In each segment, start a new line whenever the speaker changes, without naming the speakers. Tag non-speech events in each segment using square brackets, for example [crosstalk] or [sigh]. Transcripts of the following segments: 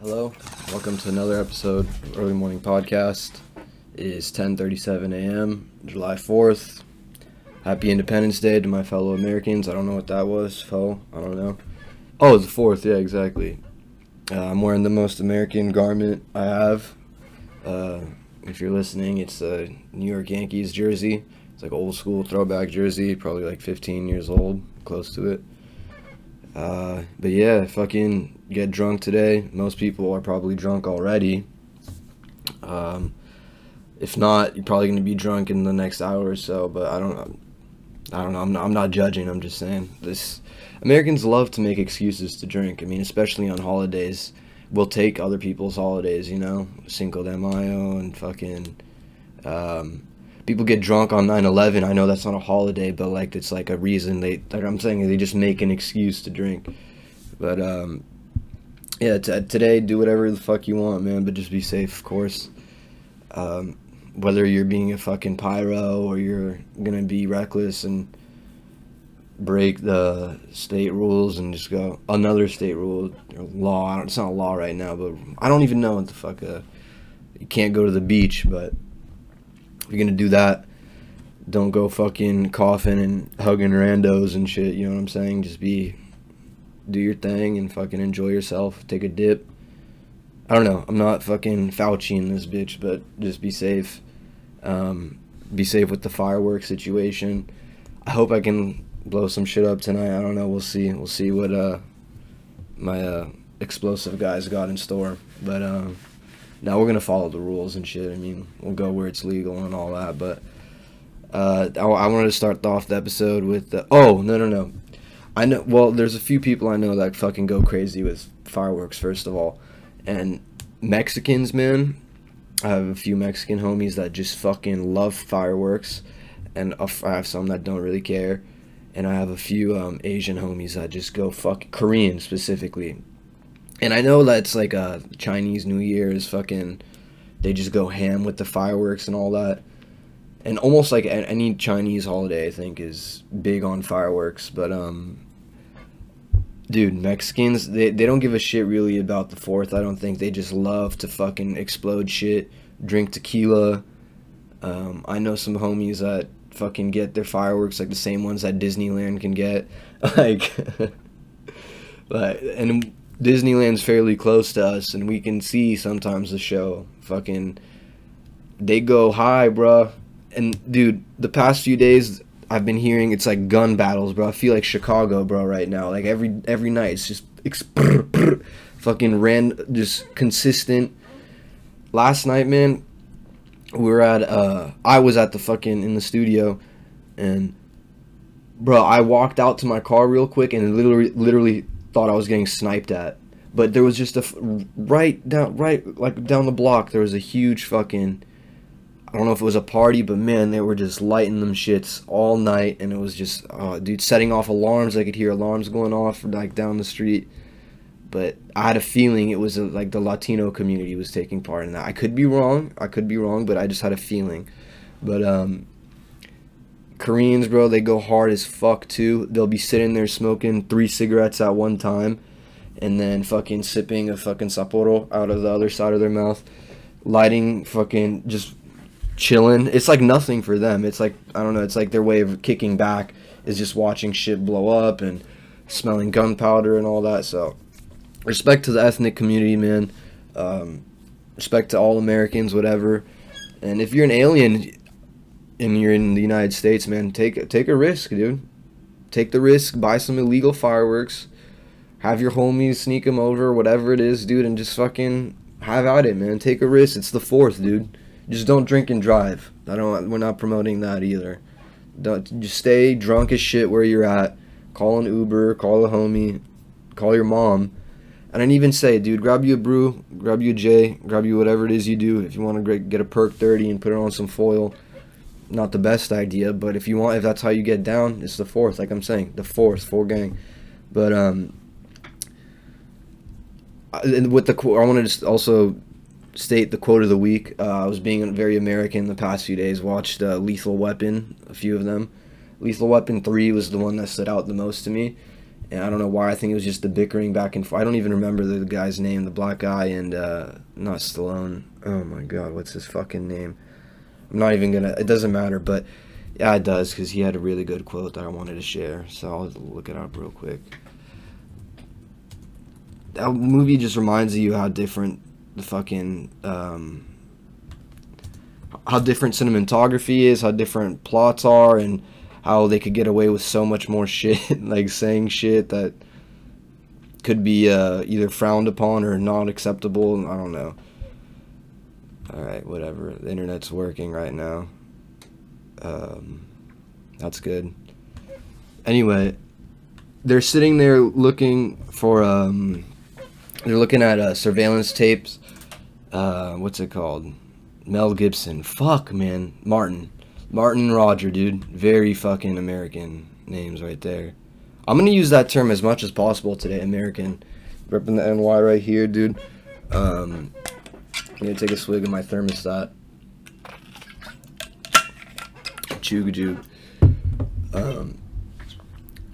Hello, welcome to another episode of Early Morning Podcast. It is 10:37 a.m., July 4th. Happy Independence Day to my fellow Americans. I don't know what that was, foe. I don't know. Oh, the 4th. Yeah, exactly. Uh, I'm wearing the most American garment I have. Uh, if you're listening, it's a New York Yankees jersey. It's like old school throwback jersey, probably like 15 years old, close to it. Uh, but yeah, fucking get drunk today. Most people are probably drunk already. Um, if not, you're probably gonna be drunk in the next hour or so. But I don't, I don't know. I'm not, I'm not judging. I'm just saying this. Americans love to make excuses to drink. I mean, especially on holidays. We'll take other people's holidays. You know, Cinco de Mayo and fucking. Um, people get drunk on 9-11 i know that's not a holiday but like it's like a reason they like i'm saying they just make an excuse to drink but um yeah t- today do whatever the fuck you want man but just be safe of course um whether you're being a fucking pyro or you're gonna be reckless and break the state rules and just go another state rule or law it's not a law right now but i don't even know what the fuck uh, you can't go to the beach but if you're gonna do that, don't go fucking coughing and hugging randos and shit. You know what I'm saying? Just be, do your thing and fucking enjoy yourself. Take a dip. I don't know. I'm not fucking Fauci in this bitch, but just be safe. Um, be safe with the fireworks situation. I hope I can blow some shit up tonight. I don't know. We'll see. We'll see what uh my uh explosive guys got in store. But um now we're gonna follow the rules and shit. I mean, we'll go where it's legal and all that. But uh, I, I wanted to start off the episode with the, oh no no no, I know. Well, there's a few people I know that fucking go crazy with fireworks. First of all, and Mexicans, man. I have a few Mexican homies that just fucking love fireworks, and I have some that don't really care, and I have a few um, Asian homies that just go fuck Korean specifically and I know that's like a Chinese New Year is fucking. They just go ham with the fireworks and all that, and almost like any Chinese holiday, I think is big on fireworks. But um, dude, Mexicans they they don't give a shit really about the Fourth. I don't think they just love to fucking explode shit, drink tequila. Um, I know some homies that fucking get their fireworks like the same ones that Disneyland can get, [laughs] like. [laughs] but and Disneyland's fairly close to us, and we can see sometimes the show. Fucking, they go high, bruh. And dude, the past few days I've been hearing it's like gun battles, bro. I feel like Chicago, bro, right now. Like every every night, it's just fucking ran, just consistent. Last night, man, we were at uh, I was at the fucking in the studio, and bro, I walked out to my car real quick and literally literally thought I was getting sniped at. But there was just a right down right like down the block there was a huge fucking I don't know if it was a party, but man, they were just lighting them shits all night, and it was just, uh, dude, setting off alarms. I could hear alarms going off like down the street. But I had a feeling it was a, like the Latino community was taking part in that. I could be wrong. I could be wrong, but I just had a feeling. But um, Koreans, bro, they go hard as fuck too. They'll be sitting there smoking three cigarettes at one time and then fucking sipping a fucking Sapporo out of the other side of their mouth, lighting fucking just chilling. It's like nothing for them. It's like I don't know, it's like their way of kicking back is just watching shit blow up and smelling gunpowder and all that. So respect to the ethnic community, man. Um, respect to all Americans, whatever. And if you're an alien, and you're in the United States, man, take take a risk, dude. Take the risk, buy some illegal fireworks, have your homies sneak them over, whatever it is, dude, and just fucking have at it, man. Take a risk. It's the fourth, dude. Just don't drink and drive. I don't. We're not promoting that either. Don't just stay drunk as shit where you're at. Call an Uber, call a homie, call your mom. And I'd even say, dude, grab you a brew, grab you a J, grab you whatever it is you do. If you want to get a perk 30 and put it on some foil, not the best idea, but if you want, if that's how you get down, it's the fourth. Like I'm saying, the fourth, full gang. But um, and with the I wanted to also state the quote of the week. Uh, I was being very American the past few days. Watched uh, Lethal Weapon, a few of them. Lethal Weapon three was the one that stood out the most to me, and I don't know why. I think it was just the bickering back and forth. I don't even remember the guy's name, the black guy, and uh, not Stallone. Oh my God, what's his fucking name? I'm not even gonna. It doesn't matter, but yeah, it does because he had a really good quote that I wanted to share. So I'll look it up real quick. That movie just reminds you how different the fucking um, how different cinematography is, how different plots are, and how they could get away with so much more [laughs] shit, like saying shit that could be uh, either frowned upon or not acceptable. I don't know. Alright, whatever. The internet's working right now. Um, that's good. Anyway, they're sitting there looking for, um, they're looking at uh, surveillance tapes. Uh, what's it called? Mel Gibson. Fuck, man. Martin. Martin Roger, dude. Very fucking American names right there. I'm gonna use that term as much as possible today. American. Repping the NY right here, dude. Um, I'm gonna take a swig of my thermostat. Chugajug. Um,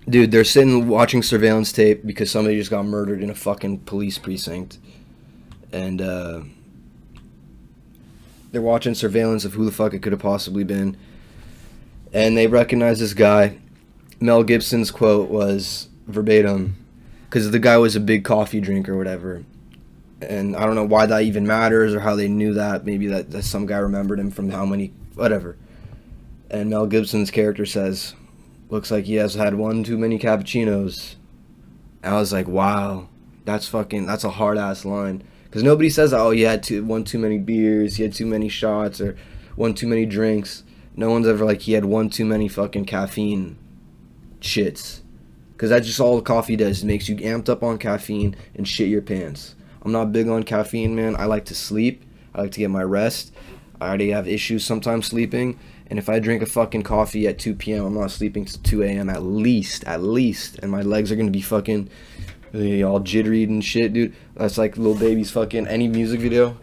dude, they're sitting watching surveillance tape because somebody just got murdered in a fucking police precinct. And, uh, they're watching surveillance of who the fuck it could have possibly been. And they recognize this guy. Mel Gibson's quote was verbatim because the guy was a big coffee drinker or whatever. And I don't know why that even matters or how they knew that. Maybe that, that some guy remembered him from how many, whatever. And Mel Gibson's character says, looks like he has had one too many cappuccinos. And I was like, wow, that's fucking, that's a hard ass line. Because nobody says, oh, you had too, one too many beers, you had too many shots, or one too many drinks. No one's ever like, he had one too many fucking caffeine shits. Because that's just all coffee does. It makes you amped up on caffeine and shit your pants. I'm not big on caffeine, man. I like to sleep. I like to get my rest. I already have issues sometimes sleeping. And if I drink a fucking coffee at 2 p.m., I'm not sleeping till 2 a.m. at least. At least. And my legs are to be fucking all jittery and shit, dude. That's like Lil Baby's fucking any music video.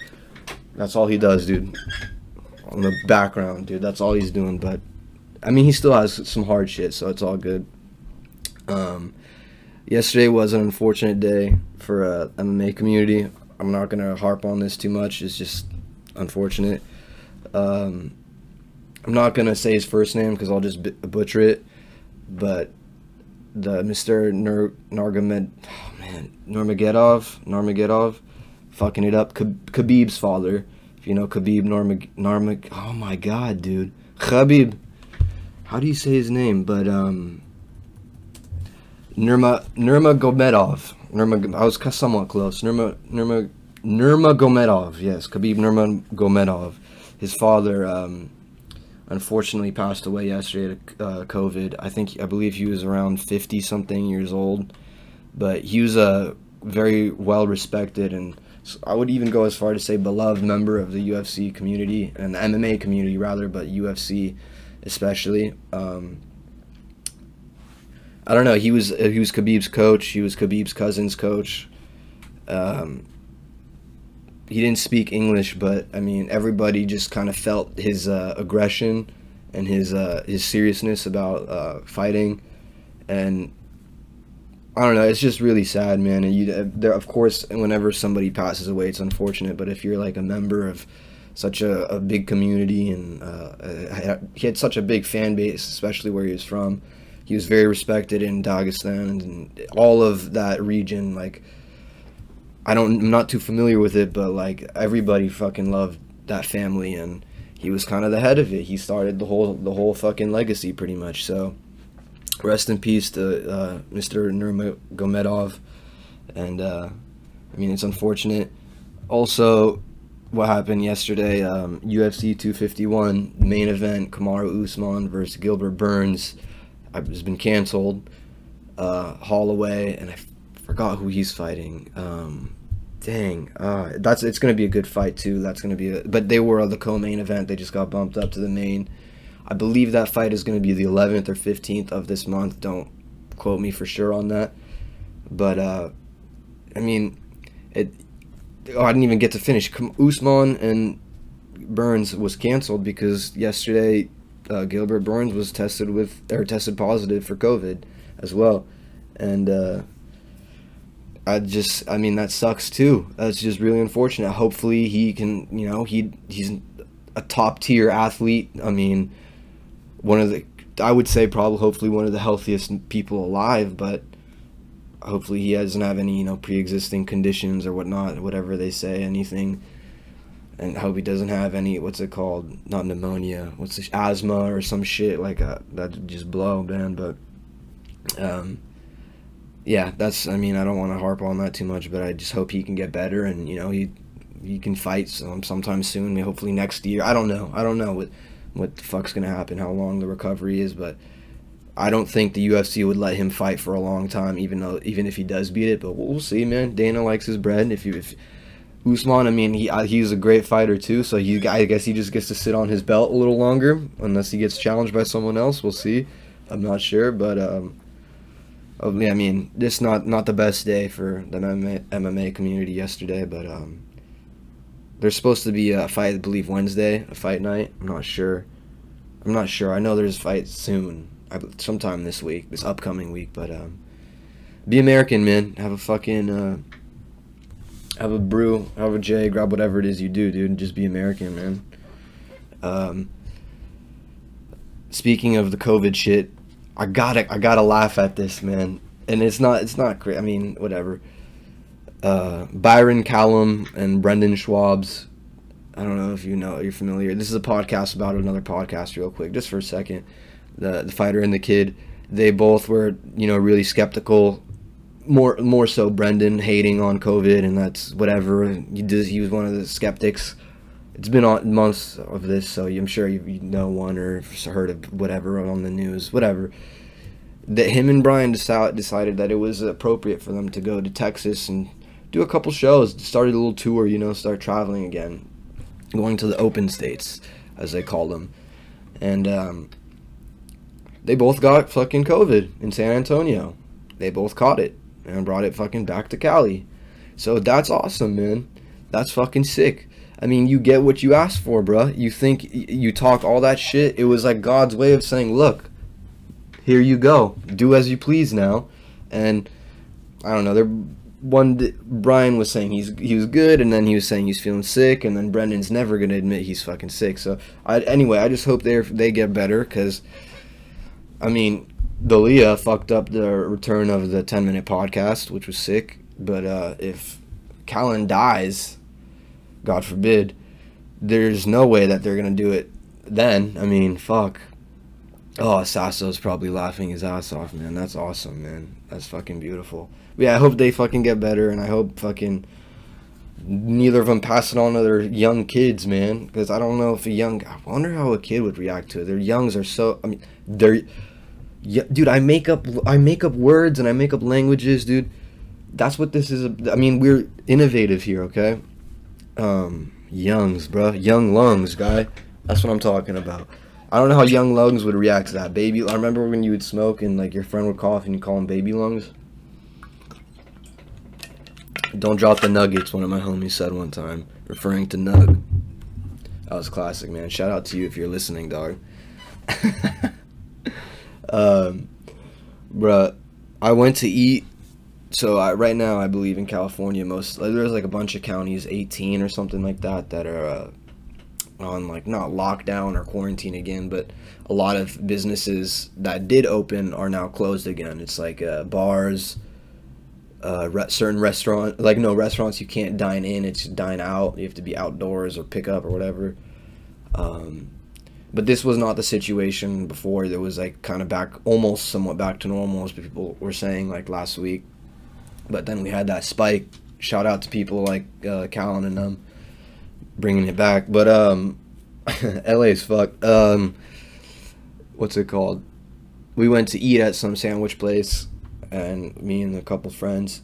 That's all he does, dude. On the background, dude. That's all he's doing. But I mean, he still has some hard shit, so it's all good. Um, yesterday was an unfortunate day for uh, MMA community. I'm not gonna harp on this too much. It's just unfortunate. Um, I'm not gonna say his first name because I'll just butcher it. But the Mr. Nur- Nargamed, oh man, Nurmagomedov, Nurmagomedov, fucking it up. Khabib's father, if you know Khabib Nurmag, oh my god, dude, Khabib. How do you say his name? But um, Nurma Nurmagomedov. Nurma, I was somewhat close. Nurma Nurma Nurmagomedov. Yes, Khabib Nurmagomedov. His father. Um, unfortunately passed away yesterday to uh, COVID. I think I believe he was around 50 something years old, but he was a very well respected and I would even go as far to say beloved member of the UFC community and the MMA community rather, but UFC especially. Um, I don't know. He was he was Khabib's coach. He was Khabib's cousin's coach. Um, he didn't speak English, but I mean, everybody just kind of felt his uh, aggression and his uh, his seriousness about uh, fighting, and I don't know. It's just really sad, man. And you, there, of course, whenever somebody passes away, it's unfortunate. But if you're like a member of such a, a big community and uh, he had such a big fan base, especially where he was from, he was very respected in Dagestan and all of that region, like I don't, I'm not too familiar with it, but like everybody fucking loved that family, and he was kind of the head of it. He started the whole, the whole fucking legacy, pretty much. So, rest in peace to uh, Mr. Nurmagomedov, and uh, I mean it's unfortunate. Also, what happened yesterday? Um, UFC 251 main event: Kamaru Usman versus Gilbert Burns has been canceled. Uh, Holloway and I forgot who he's fighting. Um, dang, uh, that's it's gonna be a good fight too. That's gonna be, a, but they were the co-main event. They just got bumped up to the main. I believe that fight is gonna be the 11th or 15th of this month. Don't quote me for sure on that. But uh, I mean, it. Oh, I didn't even get to finish. Usman and Burns was canceled because yesterday uh, Gilbert Burns was tested with or tested positive for COVID as well and uh, I just, I mean, that sucks too. That's just really unfortunate. Hopefully, he can, you know, he he's a top tier athlete. I mean, one of the, I would say probably, hopefully, one of the healthiest people alive. But hopefully, he doesn't have any, you know, pre existing conditions or whatnot, whatever they say, anything. And hope he doesn't have any, what's it called? Not pneumonia. What's this? Asthma or some shit like that. That'd just blow, man. But, um, yeah, that's. I mean, I don't want to harp on that too much, but I just hope he can get better, and you know, he he can fight some sometime soon. Hopefully next year. I don't know. I don't know what what the fuck's gonna happen, how long the recovery is, but I don't think the UFC would let him fight for a long time, even though even if he does beat it. But we'll see, man. Dana likes his bread. If you if Usman, I mean, he uh, he's a great fighter too, so he I guess he just gets to sit on his belt a little longer, unless he gets challenged by someone else. We'll see. I'm not sure, but um, I mean, this not not the best day for the MMA, MMA community yesterday, but um, there's supposed to be a fight, I believe Wednesday, a fight night. I'm not sure. I'm not sure. I know there's a fight soon, sometime this week, this upcoming week. But um, be American, man. Have a fucking uh, have a brew, have a J, grab whatever it is you do, dude, just be American, man. Um, speaking of the COVID shit, I gotta I gotta laugh at this man, and it's not it's not great. I mean, whatever. Uh, Bryan Callen and Brendan Schaub's. I don't know if you know you're familiar. This is a podcast about another podcast, real quick, just for a second. The the fighter and the kid, they both were you know really skeptical. More more so Brendan hating on COVID and that's whatever. He did, he was one of the skeptics it's been on months of this, so I'm sure you, you know one or heard of whatever on the news, whatever. That him and Bryan decided that it was appropriate for them to go to Texas and do a couple shows, started a little tour, you know, start traveling again, going to the open states, as they call them, and um, they both got fucking COVID in San Antonio. They both caught it and brought it fucking back to Cali. So that's awesome, man. That's fucking sick. I mean, you get what you asked for, bruh. You think you talk all that shit. It was like God's way of saying, look, here you go. Do as you please now. And I don't know. There, one Bryan was saying he's he was good, and then he was saying he's feeling sick, and then Brendan's never gonna admit he's fucking sick. So I anyway, I just hope they they get better, cause I mean, D'Elia fucked up the return of the ten minute podcast, which was sick. But uh, if Callen dies God forbid, there's no way that they're gonna do it then. I mean, fuck. Oh, Sasso's probably laughing his ass off, man. That's awesome, man. That's fucking beautiful. But yeah, I hope they fucking get better, and I hope fucking neither of them pass it on to their young kids, man. Because I don't know if a young, I wonder how a kid would react to it. Their youngs are so, I mean, they're, yeah, dude. I make up, I make up words and I make up languages, dude. That's what this is. I mean, we're innovative here, okay? Um, Youngs, bro. Young lungs, guy. That's what I'm talking about. I don't know how young lungs would react to that. Baby, I remember when you would smoke and like your friend would cough and you call him baby lungs. Don't drop the nuggets, one of my homies said one time, referring to Nug. That was classic, man. Shout out to you if you're listening, dog. [laughs] um, bruh, I went to eat so I, right now I believe in California most there's like a bunch of counties 18 or something like that that are uh, on like not lockdown or quarantine again but a lot of businesses that did open are now closed again. It's like uh, bars uh, re- certain restaurant like no restaurants you can't dine in it's dine out you have to be outdoors or pick up or whatever. Um, but this was not the situation before. There was like kind of back almost somewhat back to normal as people were saying like last week but then we had that spike. Shout out to people like uh, Callen and them bringing it back. But um, [laughs] LA's fuck. Um, what's it called? We went to eat at some sandwich place, and me and a couple friends,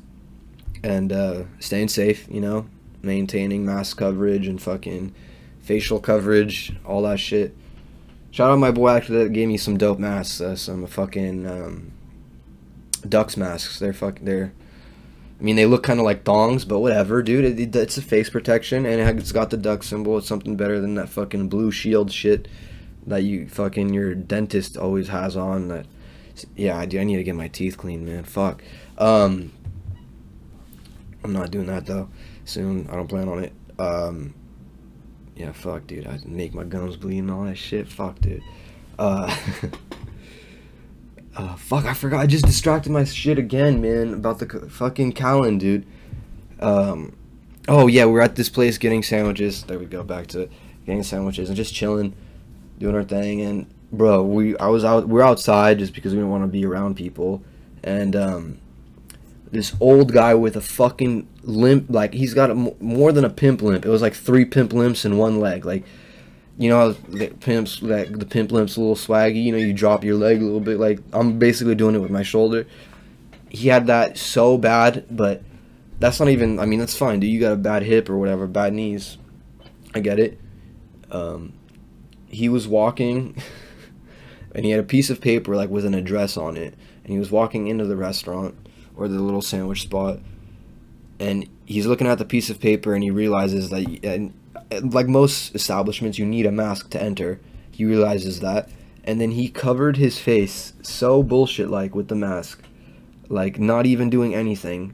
and uh, staying safe, you know, maintaining mask coverage and fucking facial coverage, all that shit. Shout out my boy actually that gave me some dope masks, uh, some fucking um, ducks masks. They're fucking they're I mean, they look kind of like thongs, but whatever, dude. It, it, it's a face protection, and it's got the duck symbol. It's something better than that fucking blue shield shit that you fucking your dentist always has on. That Yeah, I do. I need to get my teeth cleaned, man. Fuck. Um, I'm not doing that though. Soon. I don't plan on it. Um, yeah, fuck, dude. I make my gums bleed and all that shit. Fuck, dude. Uh, [laughs] uh, fuck, I forgot. I just distracted my shit again, man, about the c- fucking Callen, dude. Um, oh yeah, we're at this place getting sandwiches. There we go, back to getting sandwiches and just chilling, doing our thing. And bro, we I was out. We're outside just because we didn't want to be around people. And um, this old guy with a fucking limp, like he's got a, more than a pimp limp. It was like three pimp limps in one leg, like. You know, the pimps like the pimp limp's a little swaggy. You know, you drop your leg a little bit. Like I'm basically doing it with my shoulder. He had that so bad, but that's not even. I mean, that's fine. Dude, you got a bad hip or whatever, bad knees. I get it. Um, he was walking, [laughs] and he had a piece of paper like with an address on it, and he was walking into the restaurant or the little sandwich spot, and he's looking at the piece of paper, and he realizes that, and like most establishments, you need a mask to enter. He realizes that, and then he covered his face so bullshit like with the mask, like not even doing anything.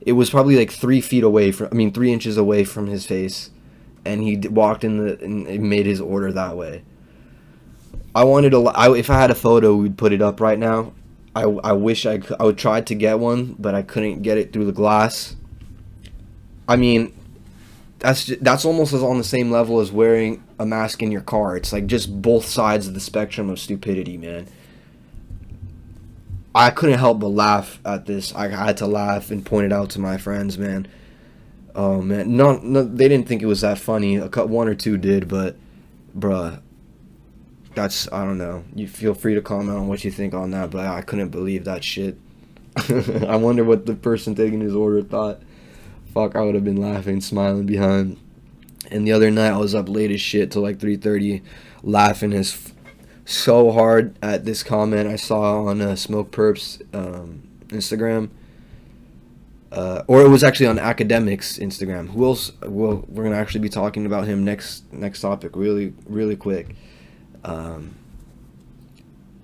It was probably like three feet away from, I mean, three inches away from his face, and he walked in the and made his order that way. I wanted to, I, if I had a photo, we'd put it up right now. I, I wish I, I would try to get one, but I couldn't get it through the glass. I mean, that's just, that's almost as on the same level as wearing a mask in your car. It's like just both sides of the spectrum of stupidity, man. I couldn't help but laugh at this. I had to laugh and point it out to my friends, man. Oh man, no, no, they didn't think it was that funny. A cut one or two did, but, bruh, that's I don't know. You feel free to comment on what you think on that, but I couldn't believe that shit. [laughs] I wonder what the person taking his order thought. Fuck, I would have been laughing, smiling behind. And the other night, I was up late as shit till like 3:30, laughing as f- so hard at this comment I saw on uh, Smokepurpp's um, Instagram. Uh, or it was actually on Akademiks Instagram. Who else? Well, we're gonna actually be talking about him next next topic really really quick. Um,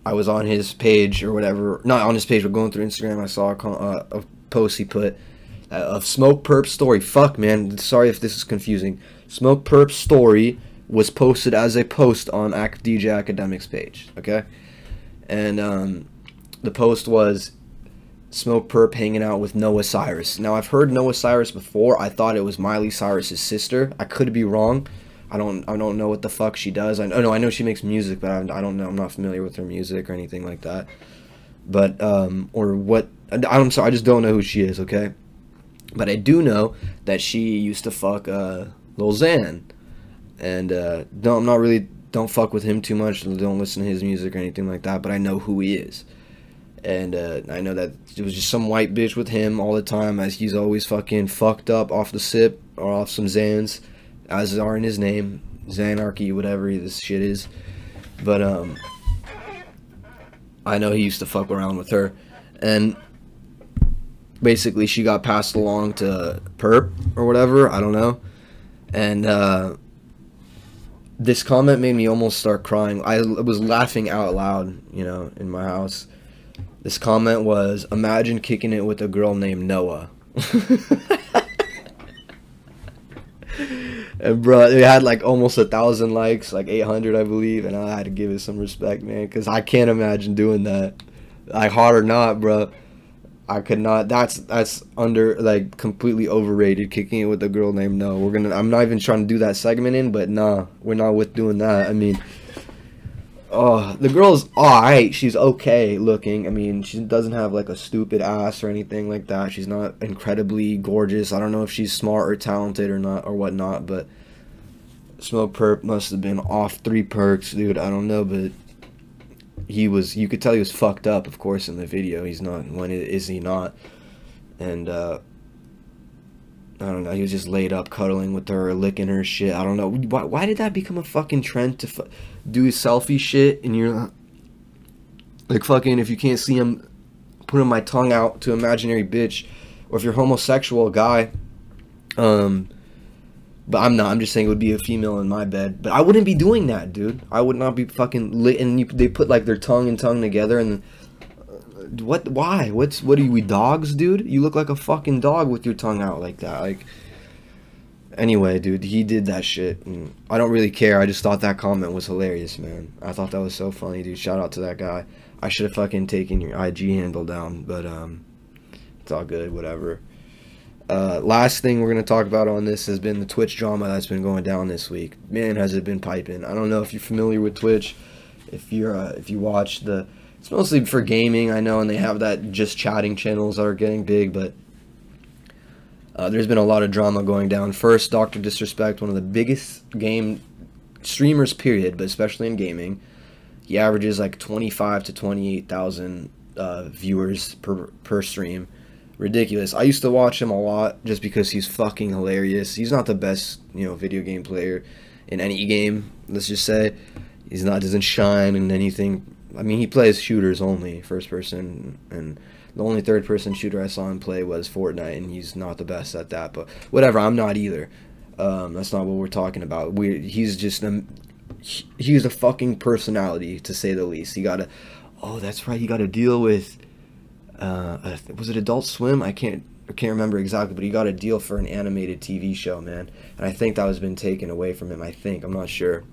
I was on his page or whatever, not on his page, but going through Instagram. I saw a, uh, a post he put uh, of Smokepurpp story. Fuck man, sorry if this is confusing. Smokepurpp story was posted as a post on DJ Akademiks page. Okay, and um, the post was Smokepurpp hanging out with Noah Cyrus. Now I've heard Noah Cyrus before. I thought it was Miley Cyrus's sister. I could be wrong. I don't I don't know what the fuck she does. I oh no I know she makes music, but I, I don't know. I'm not familiar with her music or anything like that. But um or what I'm sorry. I just don't know who she is. Okay, but I do know that she used to fuck uh, Lil Xan, and uh, no, I'm not really don't fuck with him too much. Don't listen to his music or anything like that. But I know who he is and uh, I know that it was just some white bitch with him all the time, as he's always fucking fucked up off the sip or off some Zans, as are in his name, Xanarchy, whatever this shit is. But um, I know he used to fuck around with her, and basically she got passed along to Perp or whatever. I don't know, and uh, this comment made me almost start crying. I was laughing out loud, you know, in my house. This comment was, "Imagine kicking it with a girl named Noah." [laughs] and bro, it had like almost a thousand likes, like 800, I believe, and I had to give it some respect, man, because I can't imagine doing that. Like hard or not, bro, I could not. That's that's under like completely overrated. Kicking it with a girl named No. We're gonna. I'm not even trying to do that segment in, but nah, we're not with doing that. I mean. Oh, the girl's alright. She's okay looking. I mean, she doesn't have like a stupid ass or anything like that. She's not incredibly gorgeous. I don't know if she's smart or talented or not or whatnot, but Smokepurpp must have been off three perks, dude. I don't know, but he was. You could tell he was fucked up, of course, in the video. He's not. When is he not? And uh I don't know. He was just laid up, cuddling with her, licking her shit. I don't know. Why, why did that become a fucking trend to fu- do selfie shit? And you're like, fucking, if you can't see him, putting my tongue out to imaginary bitch, or if you're homosexual guy, um, But I'm not. I'm just saying it would be a female in my bed. But I wouldn't be doing that, dude. I would not be fucking lit. And you, they put like their tongue and tongue together and. uh, What? Why? What's? What are you? We dogs, dude? You look like a fucking dog with your tongue out like that. Like. Anyway, dude, he did that shit. And I don't really care. I just thought that comment was hilarious, man. I thought that was so funny, dude. Shout out to that guy. I should have fucking taken your IG handle down, but um, it's all good. Whatever. Uh, last thing we're gonna talk about on this has been the Twitch drama that's been going down this week. Man, has it been piping? I don't know if you're familiar with Twitch. If you're uh, if you watch the, it's mostly for gaming. I know, and they have that just chatting channels that are getting big, but uh, there's been a lot of drama going down. First, Doctor Disrespect, one of the biggest game streamers, period, but especially in gaming. He averages like 25 to 28,000 uh, viewers per per stream. Ridiculous. I used to watch him a lot just because he's fucking hilarious. He's not the best, you know, video game player in any game. Let's just say he's not doesn't shine in anything. I mean, he plays shooters only, first person, and the only third person shooter I saw him play was Fortnite, and he's not the best at that. But whatever, I'm not either. Um, that's not what we're talking about. We he's just a he- he's a fucking personality to say the least. He got to, oh, that's right. He got to deal with, uh, was it Adult Swim? I can't I can't remember exactly, but he got a deal for an animated TV show, man. And I think that was been taken away from him. I think I'm not sure.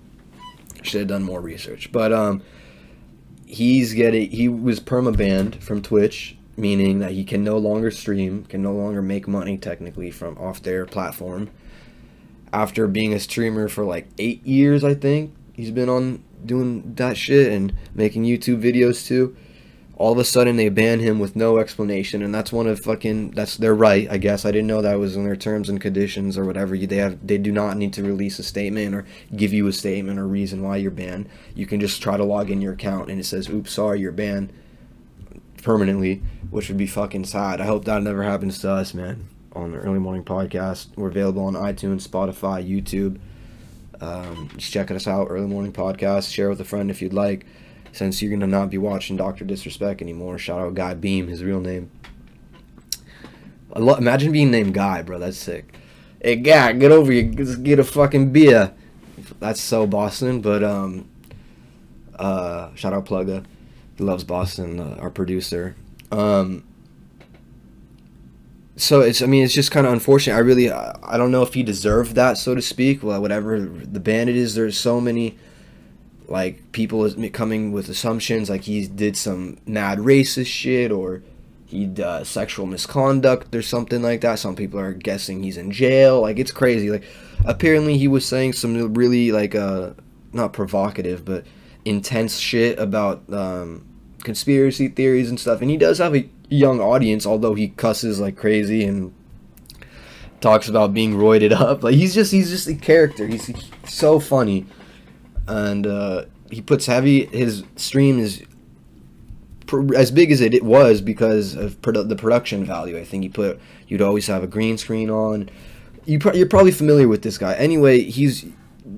Should have done more research, but um, he's getting he was perma banned from Twitch, meaning that he can no longer stream, can no longer make money technically from off their platform. After being a streamer for like eight years, I think he's been on doing that shit and making YouTube videos too. All of a sudden, they ban him with no explanation, and that's one of fucking that's their right, I guess. I didn't know that was in their terms and conditions or whatever. They have they do not need to release a statement or give you a statement or reason why you're banned. You can just try to log in your account and it says, "Oops, sorry, you're banned." permanently, which would be fucking sad. I hope that never happens to us, man. On the early morning podcast, we're available on iTunes, Spotify, YouTube. Um, just checking us out, early morning podcast. Share with a friend if you'd like. Since you're gonna not be watching Doctor Disrespect anymore, shout out Guy Beahm, his real name. Lo- imagine being named Guy, bro. That's sick. Hey, Guy, get over here. Just get a fucking beer. That's so Boston, but um, uh, shout out Plugga. He loves Boston, uh, our producer. Um, so it's, I mean, it's just kind of unfortunate. I really, I, I don't know if he deserved that, so to speak. Well, whatever the band it is, there's so many, like, people is coming with assumptions, like he did some mad racist shit or he uh, sexual misconduct or something like that. Some people are guessing he's in jail. Like, it's crazy. Like, apparently he was saying some really, like, uh, not provocative, but intense shit about um, conspiracy theories and stuff. And he does have a young audience, although he cusses like crazy and talks about being roided up. Like he's just he's just a character. He's so funny, and uh, he puts heavy. His stream is as big as it, it was because of produ- the production value. I think he put you'd always have a green screen on. You pro- you're probably familiar with this guy. Anyway, he's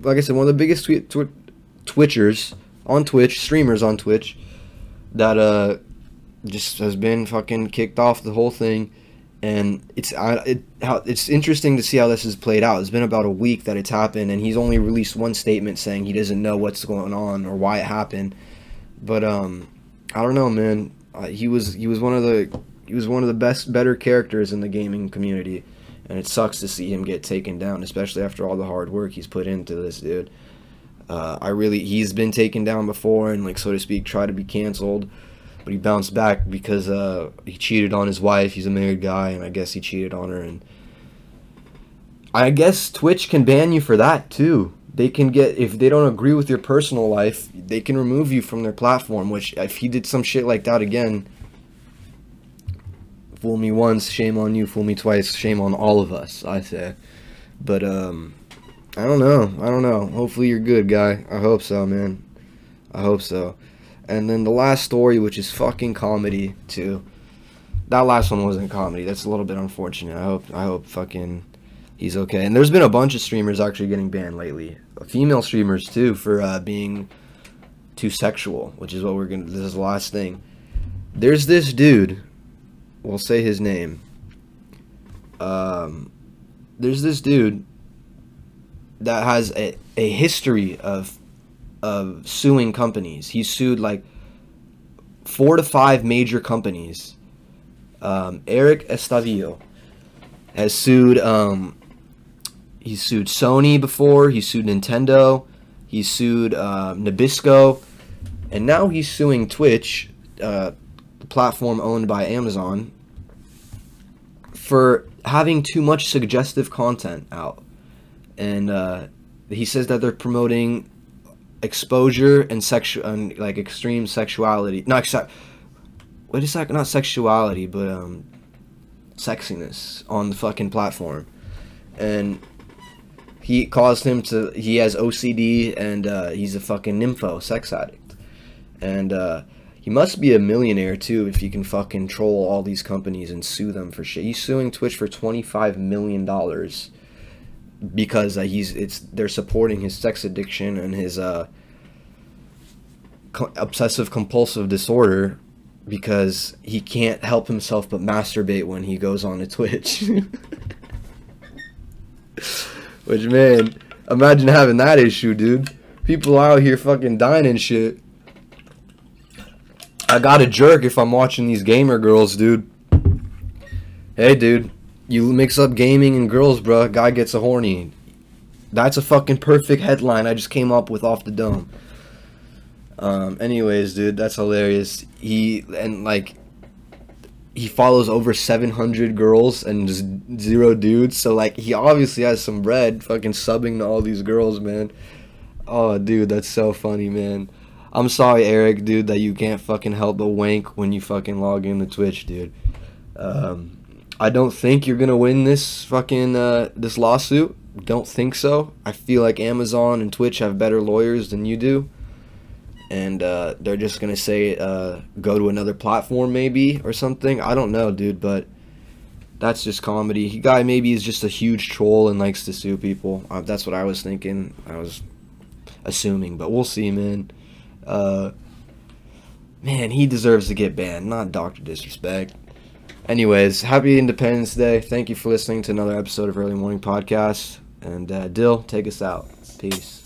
like I said, one of the biggest twi- twi- Twitchers on Twitch, streamers on Twitch, that uh just has been fucking kicked off the whole thing, and it's it how it's interesting to see how this has played out. It's been about a week that it's happened, and he's only released one statement saying he doesn't know what's going on or why it happened. But um, I don't know, man. Uh, he was he was one of the he was one of the best better characters in the gaming community, and it sucks to see him get taken down, especially after all the hard work he's put into this dude. Uh, I really he's been taken down before and like so to speak tried to be canceled, but he bounced back because uh, he cheated on his wife. He's a married guy, and I guess he cheated on her. And I guess Twitch can ban you for that too. They can get if they don't agree with your personal life, they can remove you from their platform. Which if he did some shit like that again, fool me once, shame on you. Fool me twice, shame on all of us. I say, but um. I don't know. I don't know. Hopefully you're good, guy. I hope so, man. I hope so. And then the last story, which is fucking comedy too. That last one wasn't comedy. That's a little bit unfortunate. I hope. I hope fucking he's okay. And there's been a bunch of streamers actually getting banned lately. Female streamers too for uh, being too sexual, which is what we're gonna. This is the last thing. There's this dude. We'll say his name. Um, there's this dude that has a, a history of of suing companies. He sued like four to five major companies. Um, Erik Estavillo has sued. Um, he's sued Sony before. He sued Nintendo. He sued uh, Nabisco, and now he's suing Twitch, uh, the platform owned by Amazon, for having too much suggestive content out. And uh, he says that they're promoting exposure and sexual and like extreme sexuality. Not exa- what is that? Not sexuality, but um, sexiness on the fucking platform, and he caused him to. He has OCD and uh, he's a fucking nympho, sex addict, and uh, he must be a millionaire too if he can fucking troll all these companies and sue them for shit. He's suing Twitch for twenty five million dollars because uh, he's it's they're supporting his sex addiction and his uh, co- obsessive compulsive disorder because he can't help himself but masturbate when he goes on to Twitch. [laughs] Which man, imagine having that issue, dude. People out here fucking dying and shit. I got a jerk if I'm watching these gamer girls, dude. Hey, dude, you mix up gaming and girls, bro. Guy gets a horny. That's a fucking perfect headline I just came up with off the dome. Um, anyways, dude, that's hilarious. He and like he follows over 700 girls and just zero dudes. So like he obviously has some bread fucking subbing to all these girls, man. Oh, dude, that's so funny, man. I'm sorry, Eric, dude, that you can't fucking help but wank when you fucking log into Twitch, dude. Um, I don't think you're gonna win this fucking uh, this lawsuit. Don't think so. I feel like Amazon and Twitch have better lawyers than you do, and uh, they're just gonna say uh, go to another platform maybe or something. I don't know, dude, but that's just comedy. He guy maybe is just a huge troll and likes to sue people. Uh, that's what I was thinking. I was assuming, but we'll see, man. Uh, man, he deserves to get banned, not Doctor Disrespect. Anyways, happy Independence Day. Thank you for listening to another episode of Early Morning Podcast. And uh, Dill, take us out. Peace.